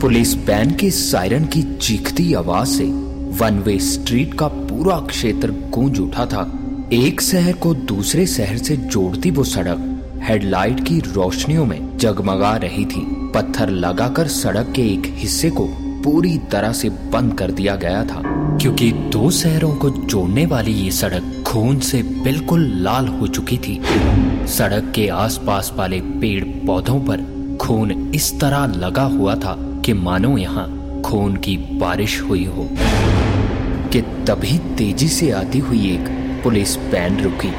Police ban के siren की चीखती आवाज़ से वन वे स्ट्रीट का पूरा क्षेत्र गूंज उठा था। एक शहर को दूसरे शहर से जोड़ती वो सड़क हेडलाइट की रोशनियों में जगमगा रही थी। पत्थर लगाकर सड़क के एक हिस्से को पूरी तरह से बंद कर दिया गया था, क्योंकि दो शहरों को जोड़ने वाली ये सड़क खून से बिल्कुल लाल हो चुकी थी। सड़क के आसपास वाले पेड़ पौधों पर खून इस तरह लगा हुआ था कि मानो यहाँ खून की बारिश हुई हो, कि तभी तेज़ी से आती हुई एक पुलिस वैन रुकी।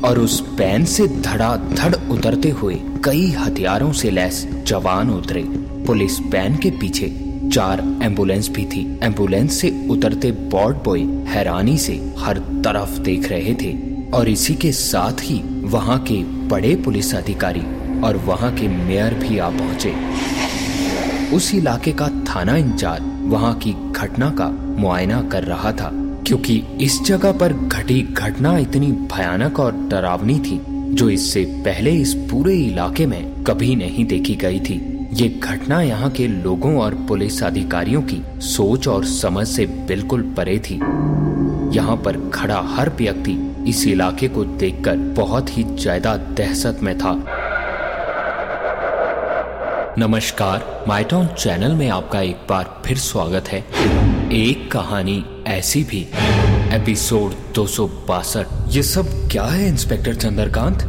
और उस पैन से धड़ा धड़ उतरते हुए कई हथियारों से लैस जवान उतरे। पुलिस पैन के पीछे चार एंबुलेंस भी थी। एंबुलेंस से उतरते बॉर्ड बॉय हैरानी से हर तरफ़ देख रहे थे। और इसी के साथ ही वहाँ के बड़े पुलिस अधिकारी और वहाँ के मेयर भी आ पहुँचे। उस इलाके का थाना इंचार्ज वहाँ की घटना का मुआयना कर रहा था, क्योंकि इस जगह पर घटी घटना इतनी भयानक और डरावनी थी, जो इससे पहले इस पूरे इलाके में कभी नहीं देखी गई थी। ये घटना यहाँ के लोगों और पुलिस अधिकारियों की सोच और समझ से बिल्कुल परे थी। यहाँ पर खड़ा हर व्यक्ति इस इलाके को देखकर बहुत ही ज़्यादा दहशत में था। नमस्कार, माइटॉन चैनल में आपका एक बार फिर स्वागत है। एक कहानी ऐसी भी, एपिसोड दो ये सब क्या है, इंस्पेक्टर चंद्रकांत?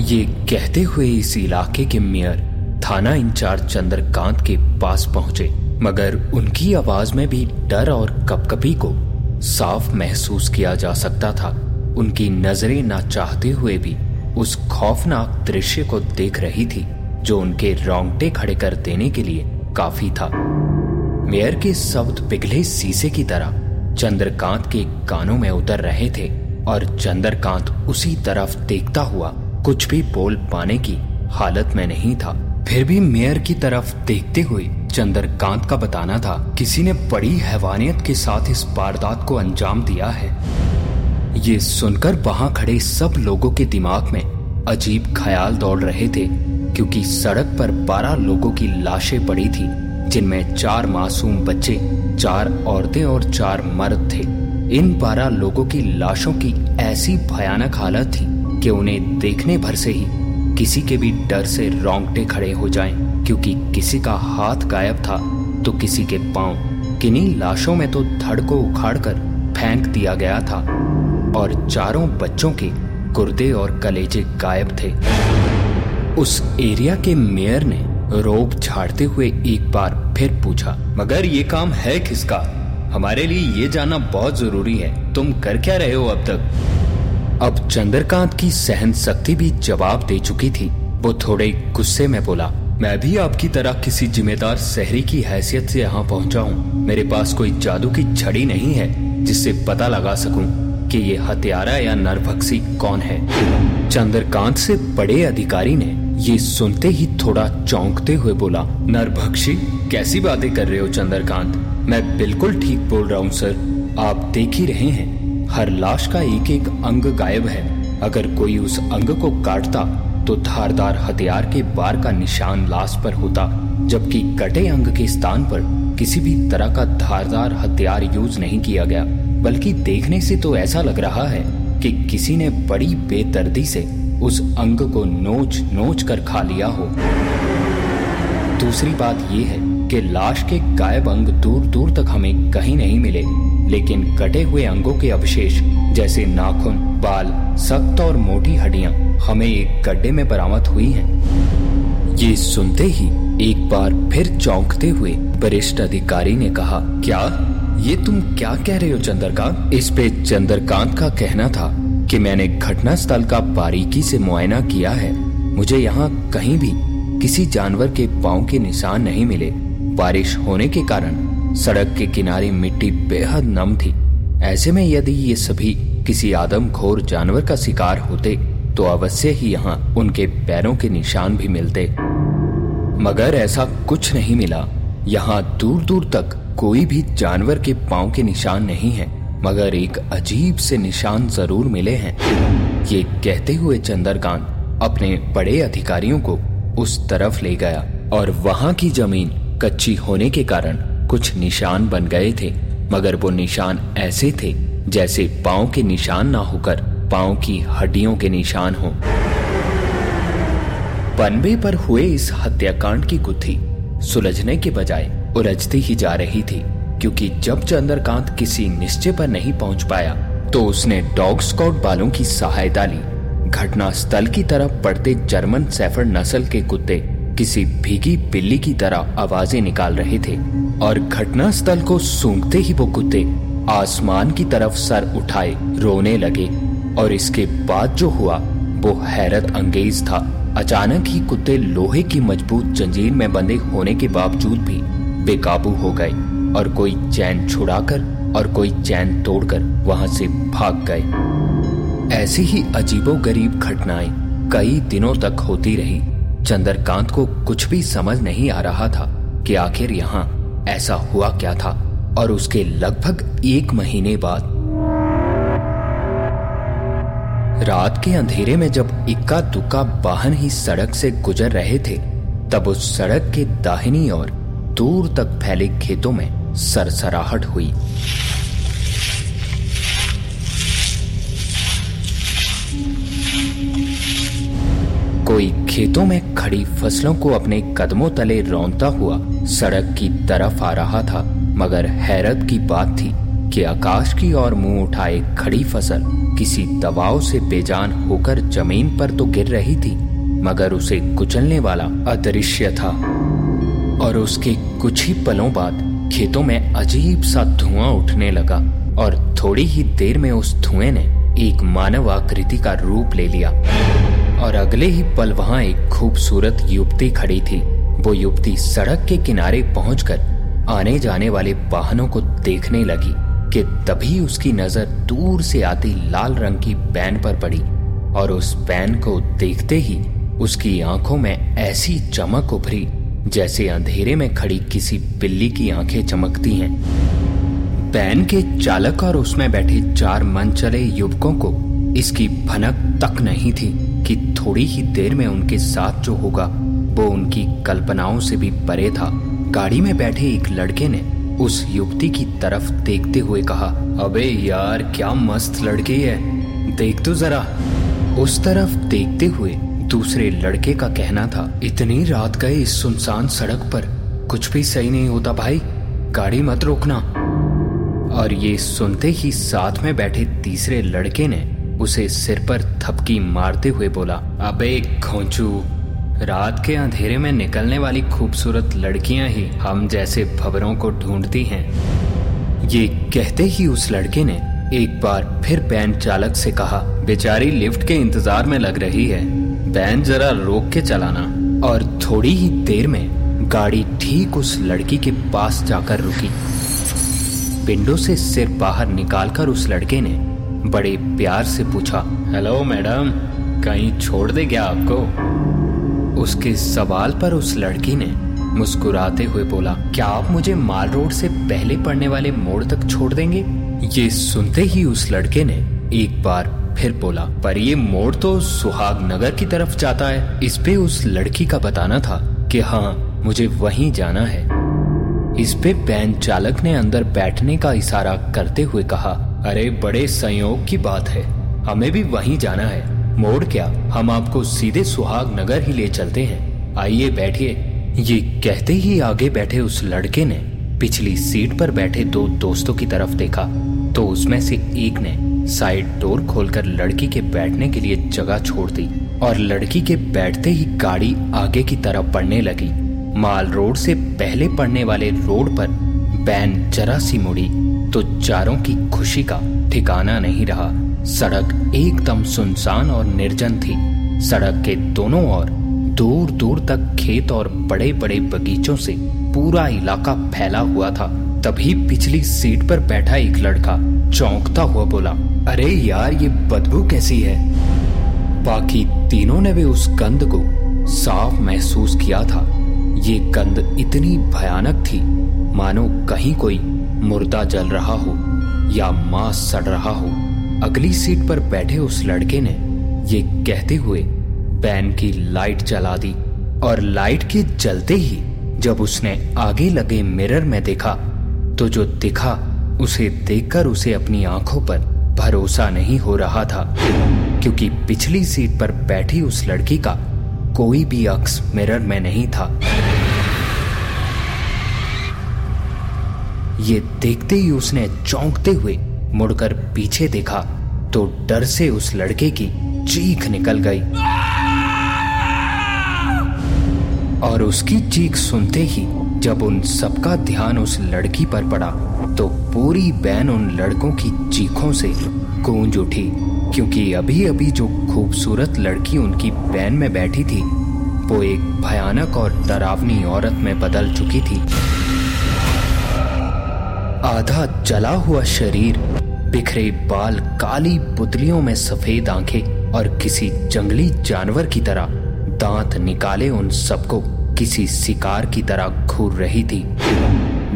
ये कहते हुए इस इलाके के मेयर, थाना इंचार्ज चंद्रकांत के पास पहुँचे, मगर उनकी आवाज़ में भी डर और कपकपी को साफ़ महसूस किया जा सकता था। उनकी नज़रें ना चाहते हुए भी उस खौफनाक दृश्य को देख रही थी। जो उनके रोंगटे खड़े कर देने के लिए काफ़ी था। मेयर के शब्द पिघले शीशे की तरह चंद्रकांत के कानों में उतर रहे थे और चंद्रकांत उसी तरफ़ देखता हुआ कुछ भी बोल पाने की हालत में नहीं था। फिर भी मेयर की तरफ़ देखते हुए चंद्रकांत का बताना था, किसी ने बड़ी हैवानियत के साथ इस वारदात को अंजाम दिया है। ये सुनकर वहाँ खड़े सब लोगों के दिमाग में अजीब ख्याल दौड़ रहे थे। क्योंकि सड़क पर बारह लोगों की लाशें पड़ी थी, जिनमें चार मासूम बच्चे, चार औरतें और चार मर्द थे। इन बारह लोगों की लाशों की ऐसी भयानक हालत थी कि उन्हें देखने भर से ही किसी के भी डर से रोंगटे खड़े हो जाएँ, क्योंकि किसी का हाथ गायब था तो किसी के पाँव, किन्हीं लाशों में तो धड़ को उखाड़कर फेंक दिया गया था, और चारों बच्चों के गुर्दे और कलेजे गायब थे। उस एरिया के मेयर ने रोब झाड़ते हुए एक बार फिर पूछा, मगर ये काम है किसका? हमारे लिए ये जानना बहुत ज़रूरी है। तुम कर क्या रहे हो अब तक? अब चंद्रकांत की सहन शक्ति भी जवाब दे चुकी थी। वो थोड़े गुस्से में बोला, मैं भी आपकी तरह किसी जिम्मेदार शहरी की हैसियत से यहाँ पहुँचा हूँ। मेरे पास कोई जादू की छड़ी नहीं है जिससे पता लगा सकूँ। कि ये हत्यारा या नरभक्षी कौन है? चंद्रकांत से बड़े अधिकारी ने ये सुनते ही थोड़ा चौंकते हुए बोला, नरभक्षी, कैसी बातें कर रहे हो चंद्रकांत? मैं बिल्कुल ठीक बोल रहा हूँ, सर। आप देख ही रहे हैं, हर लाश का एक एक अंग गायब है। अगर कोई उस अंग को काटता तो धारदार हथियार के बार का निशान लाश पर होता, जबकि कटे अंग के स्थान पर किसी भी तरह का धारदार हथियार यूज़ नहीं किया गया। बल्कि देखने से तो ऐसा लग रहा है कि किसी ने बड़ी बेदर्दी से उस अंग को नोच नोच कर खा लिया हो दूसरी बात यह है कि लाश के गायब अंग दूर दूर तक हमें कहीं नहीं मिले, लेकिन कटे हुए अंगों के अवशेष, जैसे नाखून, बाल, सख्त और मोटी हड्डियाँ, हमें एक गड्ढे में बरामद हुई हैं। ये सुनते ही एक बार फिर चौंकते हुए वरिष्ठ अधिकारी ने कहा, क्या ये तुम क्या कह रहे हो, चंद्रकांत? इस पे चंद्रकांत का कहना था कि मैंने घटना स्थल का बारीकी से मुआयना किया है। मुझे यहाँ कहीं भी किसी जानवर के पाँव के निशान नहीं मिले। बारिश होने के कारण सड़क के किनारे मिट्टी बेहद नम थी। ऐसे में यदि ये सभी किसी आदमखोर जानवर का शिकार होते तो अवश्य ही यहाँ उनके पैरों के निशान भी मिलते। मगर ऐसा कुछ नहीं मिला। यहाँ दूर दूर तक कोई भी जानवर के पाँव के निशान नहीं है, मगर एक अजीब से निशान ज़रूर मिले हैं। ये कहते हुए चंद्रकांत अपने बड़े अधिकारियों को उस तरफ़ ले गया और वहाँ की ज़मीन कच्ची होने के कारण कुछ निशान बन गए थे, मगर वो निशान ऐसे थे जैसे पाँव के निशान ना होकर पाँव की हड्डियों के निशान हो। पनबे पर हुए इस हत्याकांड की गुत्थी सुलझने के बजाय उलझती ही जा रही थी, क्योंकि जब चंद्रकांत किसी निश्चय पर नहीं पहुँच पाया तो उसने डॉग स्काउट बालों की सहायता ली घटना स्थल की तरफ़ पड़ते जर्मन सैफर नस्ल के कुत्ते किसी भीगी बिल्ली की तरह आवाज़ें निकाल रहे थे, और घटना स्थल को सूंघते ही वो कुत्ते आसमान की तरफ़ सर उठाए, रोने लगे, और इसके बाद जो हुआ, वो हैरत अंगेज था। अचानक ही कुत्ते लोहे की मज़बूत जंजीर में बंधे होने के बावजूद भी बेकाबू हो गए और कोई चैन छुड़ाकर और कोई चैन तोड़कर वहाँ से भाग गए। ऐसी ही अजीबो गरीब घटनाएँ कई दिनों तक होती रही। चंद्रकांत को कुछ भी समझ नहीं आ रहा था कि आखिर यहाँ ऐसा हुआ क्या था और उसके लगभग एक महीने बाद रात के अंधेरे में जब इक्का दुक्का वाहन ही सड़क से गुजर रहे थे, तब उस सड़क के दाहिनी ओर दूर तक फैले खेतों में सरसराहट हुई। कोई खेतों में खड़ी फ़सलों को अपने कदमों तले रौनता हुआ सड़क की तरफ़ आ रहा था, मगर हैरत की बात थी कि आकाश की ओर मुँह उठाए खड़ी फ़सल किसी दबाव से बेजान होकर ज़मीन पर तो गिर रही थी, मगर उसे कुचलने वाला अदृश्य था। और उसके कुछ ही पलों बाद खेतों में अजीब सा धुआँ उठने लगा, और थोड़ी ही देर में उस धुएँ ने एक मानव आकृति का रूप ले लिया। और अगले ही पल वहाँ एक खूबसूरत युवती खड़ी थी। वो युवती सड़क के किनारे पहुंचकर आने जाने वाले वाहनों को देखने लगी। कि तभी उसकी नज़र दूर से आती लाल रंग की बैन पर पड़ी और उस बैन को देखते ही उसकी आँखों में ऐसी चमक उभरी जैसे अंधेरे में खड़ी किसी बिल्ली की आँखें चमकती हैं। बैन के चालक और उसमें बैठे चार मन चले युवकों को इसकी भनक तक नहीं थी कि थोड़ी ही देर में उनके साथ जो होगा, वो उनकी कल्पनाओं से भी परे था। गाड़ी में बैठे एक लड़के ने उस युवती की तरफ़ देखते हुए कहा, अबे यार, क्या मस्त लड़की है। देख तो जरा। उस तरफ़ देखते हुए दूसरे लड़के का कहना था, इतनी रात गए इस सुनसान सड़क पर। कुछ भी सही नहीं होता भाई। गाड़ी मत रोकना। और ये सुनते ही साथ में बैठे तीसरे लड़के ने उसे सिर पर थपकी मारते हुए बोला, अबे खोचू रात के अंधेरे में निकलने वाली खूबसूरत लड़कियाँ ही हम जैसे भवरों को ढूंढती हैं। ये कहते ही उस लड़के ने एक बार फिर बैन चालक से कहा, बेचारी लिफ्ट के इंतज़ार में लग रही है। बैन जरा रोक के चलाना। और थोड़ी ही देर में गाड़ी ठीक उस लड़की के पास जाकर रुकी। विंडो से सिर बाहर निकालकर उस लड़के ने बड़े प्यार से पूछा, हेलो मैडम, कहीं छोड़ दे क्या आपको? उसके सवाल पर उस लड़की ने मुस्कुराते हुए बोला, क्या आप मुझे माल रोड से पहले पड़ने वाले मोड़ तक छोड़ देंगे? ये सुनते ही उस लड़के ने एक बार फिर बोला, पर ये मोड़ तो सुहाग नगर की तरफ़ जाता है। इस पे उस लड़की का बताना था कि हाँ मुझे वहीं जाना है। इस पे बैन चालक ने अंदर बैठने का इशारा करते हुए कहा, अरे, बड़े संयोग की बात है। हमें भी वहीं जाना है। मोड़ क्या? हम आपको सीधे सुहाग नगर ही ले चलते हैं। आइए बैठिए। ये कहते ही आगे बैठे उस लड़के ने पिछली सीट पर बैठे दो दोस्तों की तरफ़ देखा। तो उसमें से एक ने साइड डोर खोलकर लड़की के बैठने के लिए जगह छोड़ दी और लड़की के बैठते ही गाड़ी आगे की तरफ़ बढ़ने लगी। माल रोड से पहले पड़ने वाले रोड पर बैन जरा सी मुड़ी तो चारों की खुशी का ठिकाना नहीं रहा। सड़क एकदम सुनसान और निर्जन थी। सड़क के दोनों ओर दूर दूर तक खेत और बड़े बड़े बगीचों से पूरा इलाका फैला हुआ था। तभी पिछली सीट पर बैठा एक लड़का चौंकता हुआ बोला, अरे यार, ये बदबू कैसी है? बाकी तीनों ने भी उस गंध को साफ़ महसूस किया था। ये गंध इतनी भयानक थी, मानो कहीं कोई मुर्दा जल रहा हो या मांस सड़ रहा हो। अगली सीट पर बैठे उस लड़के ने ये कहते हुए बैन की लाइट जला दी और लाइट के जलते ही जब उसने आगे लगे मिरर में देखा तो जो दिखा, उसे देखकर उसे अपनी आँखों पर भरोसा नहीं हो रहा था, क्योंकि पिछली सीट पर बैठी उस लड़की का कोई भी अक्स मिरर में नहीं था। ये देखते ही उसने चौंकते हुए मुड़कर पीछे देखा तो डर से उस लड़के की चीख निकल गई। और उसकी चीख सुनते ही जब उन सबका ध्यान उस लड़की पर पड़ा तो पूरी बैन उन लड़कों की चीखों से गूंज उठी, क्योंकि अभी अभी जो खूबसूरत लड़की उनकी बैन में बैठी थी, वो एक भयानक और डरावनी औरत में बदल चुकी थी। आधा जला हुआ शरीर बिखरे बाल काली पुतलियों में सफ़ेद आँखें और किसी जंगली जानवर की तरह दांत निकाले उन सबको किसी शिकार की तरह घूर रही थी।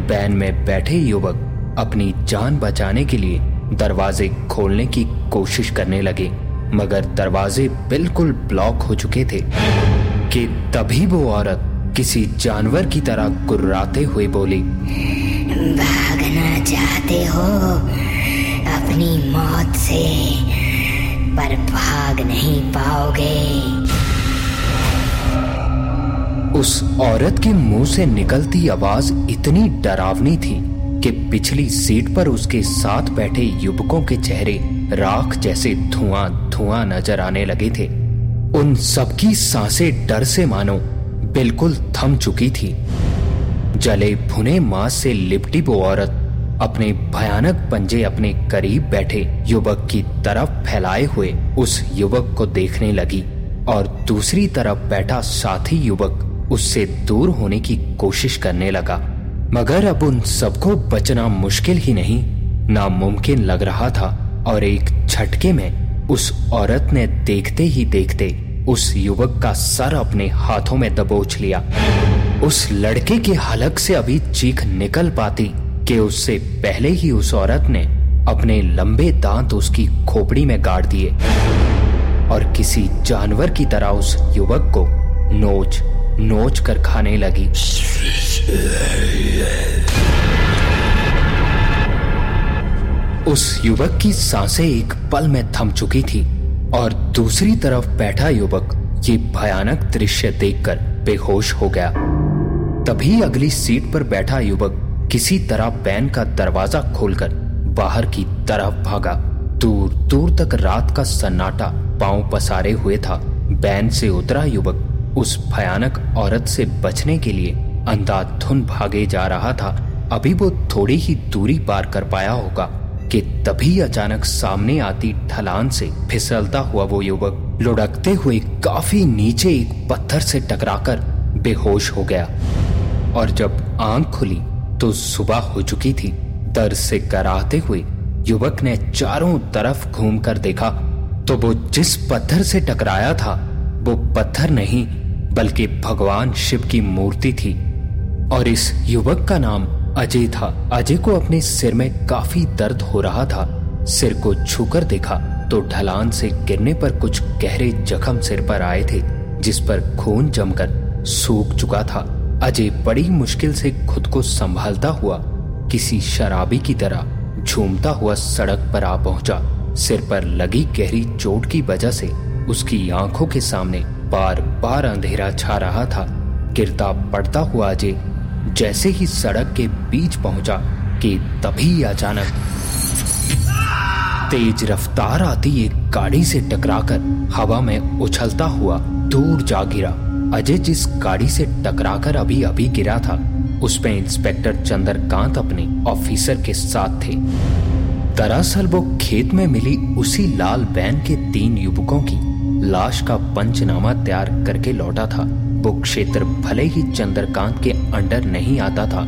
बैन में बैठे युवक अपनी जान बचाने के लिए दरवाजे खोलने की कोशिश करने लगे, मगर दरवाजे बिल्कुल ब्लॉक हो चुके थे कि तभी वो औरत किसी जानवर की तरह गुर्राते हुए बोली, भागना चाहते हो? अपनी मौत से पर भाग नहीं पाओगे। उस औरत के मुँह से निकलती आवाज़ इतनी डरावनी थी कि पिछली सीट पर उसके साथ बैठे युवकों के चेहरे राख जैसे धुआँ धुआँ नज़र आने लगे थे। उन सबकी साँसें डर से मानो बिल्कुल थम चुकी थी। जले भुने मांस से लिपटी वो औरत अपने भयानक पंजे अपने करीब बैठे युवक की तरफ़ फैलाए हुए उस युवक को देखने लगी और दूसरी तरफ़ बैठा साथी युवक उससे दूर होने की कोशिश करने लगा। मगर अब उन सबको बचना मुश्किल ही नहीं, नामुमकिन लग रहा था और एक झटके में उस औरत ने देखते ही देखते उस युवक का सर अपने हाथों में दबोच लिया। उस लड़के की हलक से अभी चीख निकल पाती कि उससे पहले ही उस औरत ने अपने लंबे दांत उसकी खोपड़ी में गाड़ दिए और किसी जानवर की तरह उस युवक को नोच नोच कर खाने लगी। उस युवक की साँसें एक पल में थम चुकी थी और दूसरी तरफ़ बैठा युवक ये भयानक दृश्य देखकर बेहोश हो गया। तभी अगली सीट पर बैठा युवक किसी तरह बैन का दरवाज़ा खोलकर बाहर की तरफ़ भागा। दूर दूर तक रात का सन्नाटा पाँव पसारे हुए था। बैन से उतरा युवक उस भयानक औरत से बचने के लिए अंधाधुन भागे जा रहा था। अभी वो थोड़ी ही दूरी पार कर पाया होगा कि तभी अचानक सामने आती ढलान से फिसलता हुआ वो युवक लुढ़कते हुए काफ़ी नीचे एक पत्थर से टकराकर बेहोश हो गया। और जब आँख खुली तो सुबह हो चुकी थी। दर्द से कराहते हुए युवक ने चारों तरफ़ घूमकर देखा तो वो जिस पत्थर से टकराया था, वो पत्थर नहीं, बल्कि भगवान शिव की मूर्ति थी। और इस युवक का नाम अजय था। अजय को अपने सिर में काफ़ी दर्द हो रहा था। सिर को छूकर देखा तो ढलान से गिरने पर कुछ गहरे जख्म सिर पर आए थे, जिस पर खून जमकर सूख चुका था। अजय बड़ी मुश्किल से खुद को संभालता हुआ, किसी शराबी की तरह झूमता हुआ सड़क पर आ पहुँचा। सिर पर लगी गहरी चोट की वजह से उसकी आँखों के सामने बार बार अंधेरा छा रहा था। गिरता पड़ता हुआ अजय जैसे ही सड़क के बीच पहुँचा कि तभी अचानक तेज रफ्तार आती एक गाड़ी से टकराकर हवा में उछलता हुआ दूर जा गिरा। अजय जिस गाड़ी से टकराकर अभी अभी गिरा था उसमें इंस्पेक्टर चंद्रकांत अपने ऑफिसर के साथ थे। दरअसल वो खेत में मिली उसी लाल बैन के तीन युवकों की लाश का पंचनामा तैयार करके लौटा था। वो क्षेत्र भले ही चंद्रकांत के अंडर नहीं आता था,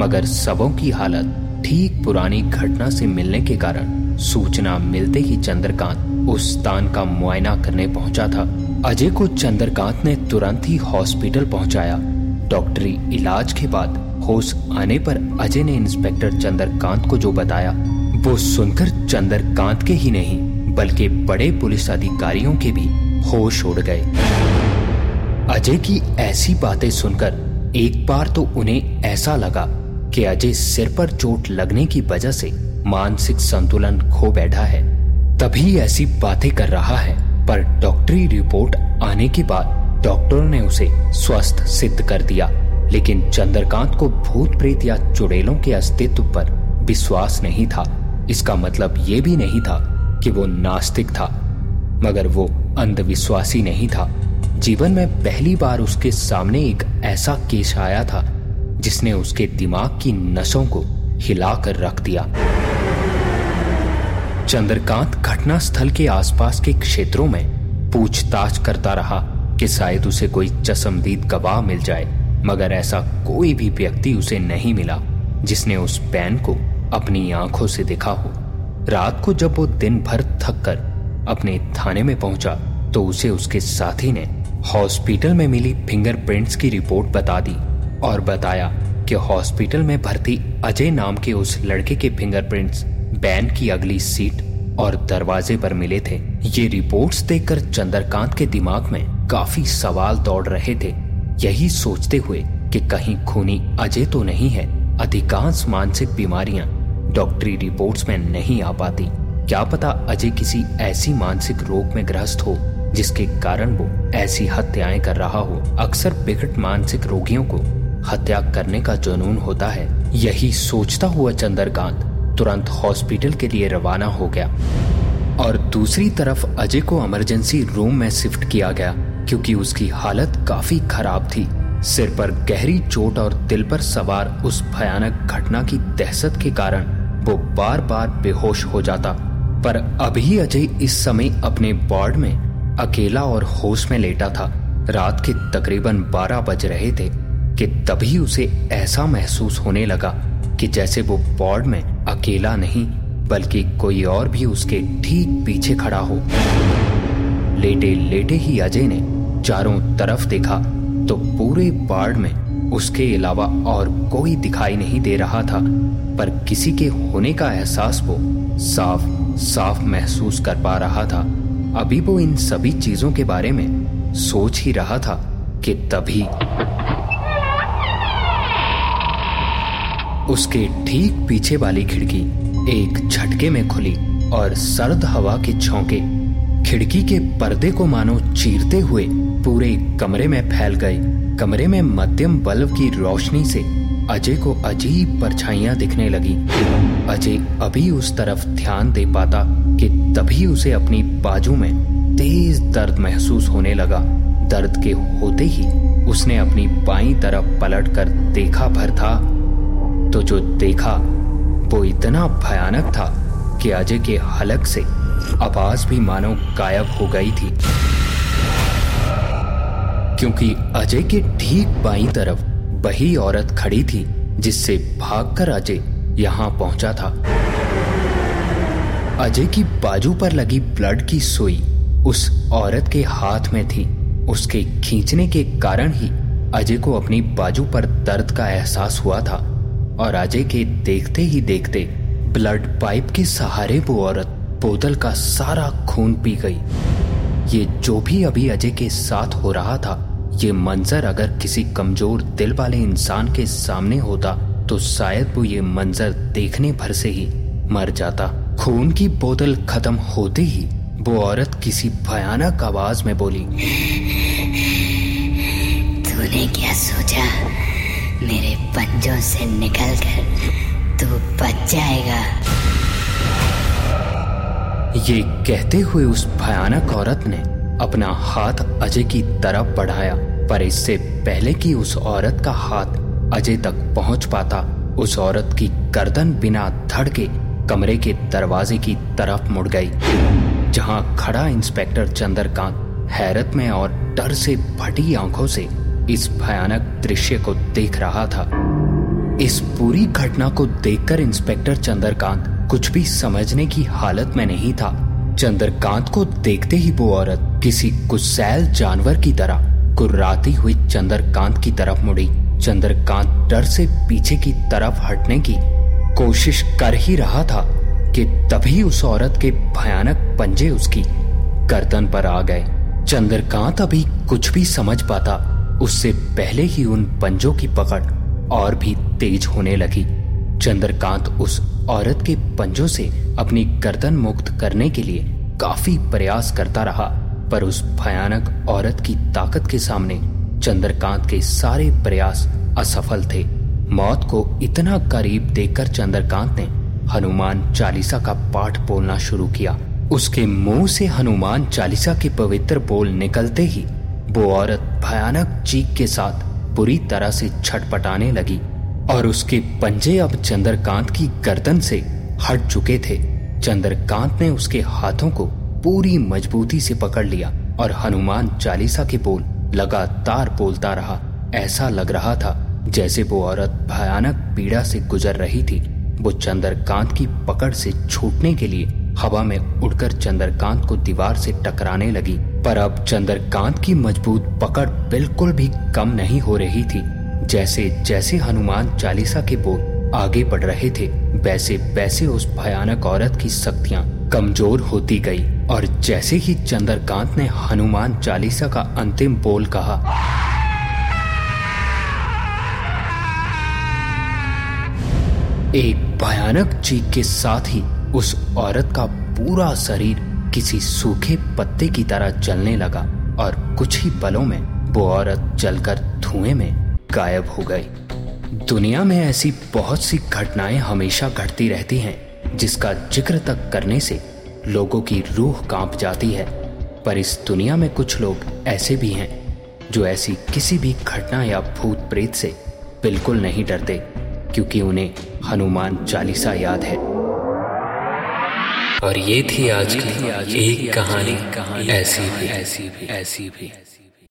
मगर सबों की हालत ठीक पुरानी घटना से मिलने के कारण सूचना मिलते ही चंद्रकांत उस स्थान का मुआयना करने पहुँचा था। अजय को चंद्रकांत ने तुरंत ही हॉस्पिटल पहुँचाया। डॉक्टरी इलाज के बाद होश आने पर अजय ने इंस्पेक्टर चंद्रकांत को जो बताया, वो सुनकर चंद्रकांत के ही नहीं, बल्कि बड़े पुलिस अधिकारियों के भी होश उड़ गए। अजय की ऐसी बातें सुनकर एक बार तो उन्हें ऐसा लगा कि अजय सिर पर चोट लगने की वजह से मानसिक संतुलन खो बैठा है। तभी ऐसी बातें कर रहा है। पर डॉक्टरी रिपोर्ट आने के बाद डॉक्टर ने उसे स्वस्थ सिद्ध कर दिया, लेकिन चंद्रकांत को भूत प्रेत या चुड़ैलों के अस्तित्व पर विश्वास नहीं था। इसका मतलब ये भी नहीं था कि वो नास्तिक था, मगर वो अंधविश्वासी नहीं था। जीवन में पहली बार उसके सामने एक ऐसा केस आया था जिसने उसके दिमाग की नसों को हिलाकर रख दिया। चंद्रकांत घटना स्थल के आसपास के क्षेत्रों में पूछताछ करता रहा कि शायद उसे कोई चशमदीद गवाह मिल जाए, मगर ऐसा कोई भी व्यक्ति उसे नहीं मिला, जिसने उस पैन को अपनी आँखों से देखा हो। रात को जब वो दिन भर थक कर अपने थाने में पहुँचा तो उसे उसके साथी ने हॉस्पिटल में मिली फिंगरप्रिंट्स की रिपोर्ट बता दी और बताया कि हॉस्पिटल में भर्ती अजय नाम के उस लड़के के फिंगरप्रिंट्स बैन की अगली सीट और दरवाजे पर मिले थे। ये रिपोर्ट्स देखकर चंद्रकांत के दिमाग में काफ़ी सवाल दौड़ रहे थे। यही सोचते हुए कि कहीं खूनी अजय तो नहीं है, अधिकांश मानसिक बीमारियाँ डॉक्टरी रिपोर्ट्स में नहीं आ पाती। क्या पता अजय किसी ऐसी मानसिक रोग में ग्रस्त हो, जिसके कारण वो ऐसी हत्याएँ कर रहा हो। अक्सर बिगट मानसिक रोगियों को हत्या करने का जुनून होता है, यही सोचता हुआ चंद्रकांत तुरंत हॉस्पिटल के लिए रवाना हो गया और दूसरी तरफ़ अजय को इमरजेंसी रूम में शिफ्ट किया गया क्योंकि उसकी हालत काफ़ी खराब थी। सिर पर गहरी चोट और दिल पर सवार उस भयानक घटना की दहशत के कारण वो बार बार बेहोश हो जाता। पर अभी अजय इस समय अपने वार्ड में अकेला और होश में लेटा था। रात के तकरीबन 12 बज रहे थे कि तभी उसे ऐसा महसूस होने लगा कि जैसे वो वार्ड में अकेला नहीं, बल्कि कोई और भी उसके ठीक पीछे खड़ा हो। लेटे लेटे ही अजय ने चारों तरफ़ देखा तो पूरे वार्ड में उसके अलावा और कोई दिखाई नहीं दे रहा था, पर किसी के होने का एहसास वो साफ़ साफ़ महसूस कर पा रहा था। अभी वो इन सभी चीज़ों के बारे में सोच ही रहा था कि तभी उसके ठीक पीछे वाली खिड़की एक झटके में खुली और सर्द हवा के झोंके खिड़की के पर्दे को मानो चीरते हुए पूरे कमरे में फैल गए। कमरे में मध्यम बल्ब की रोशनी से अजय को अजीब परछाइयाँ दिखने लगी। अजय अभी उस तरफ़ ध्यान दे पाता कि तभी उसे अपनी बाजू में तेज दर्द महसूस होने लगा। दर्द के होते ही उसने अपनी बाई तरफ़ पलट कर देखा भर था। तो जो देखा, वो इतना भयानक था कि अजय के हलक से आवाज़ भी मानो गायब हो गई थी। क्योंकि अजय के ठीक बाई तरफ़ वही औरत खड़ी थी, जिससे भागकर अजय यहाँ पहुँचा था। अजय की बाजू पर लगी ब्लड की सुई उस औरत के हाथ में थी। उसके खींचने के कारण ही अजय को अपनी बाजू पर दर्द का एहसास हुआ था। और अजय के देखते ही देखते ब्लड पाइप के सहारे वो औरत बोतल का सारा खून पी गई। ये जो भी अभी अजय के साथ हो रहा था, ये मंजर अगर किसी कमज़ोर दिल वाले इंसान के सामने होता तो शायद वो ये मंजर देखने भर से ही मर जाता। खून की बोतल खत्म होते ही वो औरत किसी भयानक आवाज़ में बोली, तूने क्या सोचा? मेरे पंजों से निकलकर तू बच जाएगा। ये कहते हुए उस भयानक औरत ने अपना हाथ अजय की तरफ़ बढ़ाया, पर इससे पहले कि उस औरत का हाथ अजय तक पहुँच पाता, उस औरत की गर्दन बिना धड़के कमरे के दरवाजे की तरफ़ मुड़ गई, जहाँ खड़ा इंस्पेक्टर चंद्रकांत हैरत में और डर से फटी आँखों से इस भयानक दृश्य को देख रहा था। इस पूरी घटना को देखकर इंस्पेक्टर चंद्रकांत कुछ भी समझने की हालत में नहीं था। चंद्रकांत को देखते ही वो औरत किसी गुस्सैल जानवर की तरह कुर्राती हुई चंद्रकांत की तरफ़ मुड़ी। चंद्रकांत डर से पीछे की तरफ़ हटने की कोशिश कर ही रहा था कि तभी उस औरत के भयानक पंजे उसकी गर्दन पर आ गए। चंद्रकांत अभी कुछ भी समझ पाता उससे पहले ही उन पंजों की पकड़ और भी तेज होने लगी। चंद्रकांत उस औरत के पंजों से अपनी गर्दन मुक्त करने के लिए काफ़ी प्रयास करता रहा, पर उस भयानक औरत की ताकत के सामने चंद्रकांत के सारे प्रयास असफल थे। मौत को इतना करीब देखकर चंद्रकांत ने हनुमान चालीसा का पाठ बोलना शुरू किया। उसके मुँह से हनुमान चालीसा के पवित्र बोल निकलते ही वो औरत भयानक चीख के साथ बुरी तरह से छटपटाने लगी और उसके पंजे अब चंद्रकांत की गर्दन से हट चुके थे। चंद्रकांत ने उसके हाथों को पूरी मजबूती से पकड़ लिया और हनुमान चालीसा के बोल लगातार बोलता रहा। ऐसा लग रहा था जैसे वो औरत भयानक पीड़ा से गुजर रही थी। वो चंद्रकांत की पकड़ से छूटने के लिए हवा में उड़कर चंद्रकांत को दीवार से टकराने लगी, पर अब चंद्रकांत की मज़बूत पकड़ बिल्कुल भी कम नहीं हो रही थी। जैसे जैसे हनुमान चालीसा के बोल आगे बढ़ रहे थे, वैसे वैसे उस भयानक औरत की शक्तियाँ कमज़ोर होती गई, और जैसे ही चंद्रकांत ने हनुमान चालीसा का अंतिम बोल कहा, एक भयानक चीख के साथ ही उस औरत का पूरा शरीर किसी सूखे पत्ते की तरह जलने लगा और कुछ ही पलों में वो औरत जलकर धुएँ में गायब हो गई। दुनिया में ऐसी बहुत सी घटनाएँ हमेशा घटती रहती हैं, जिसका ज़िक्र तक करने से लोगों की रूह काँप जाती है। पर इस दुनिया में कुछ लोग ऐसे भी हैं, जो ऐसी किसी भी घटना या भूत प्रेत से बिल्कुल नहीं डरते, क्योंकि उन्हें हनुमान चालीसा याद है। और ये थी आज की एक कहानी ऐसी भी ऐसी भी ऐसी भी।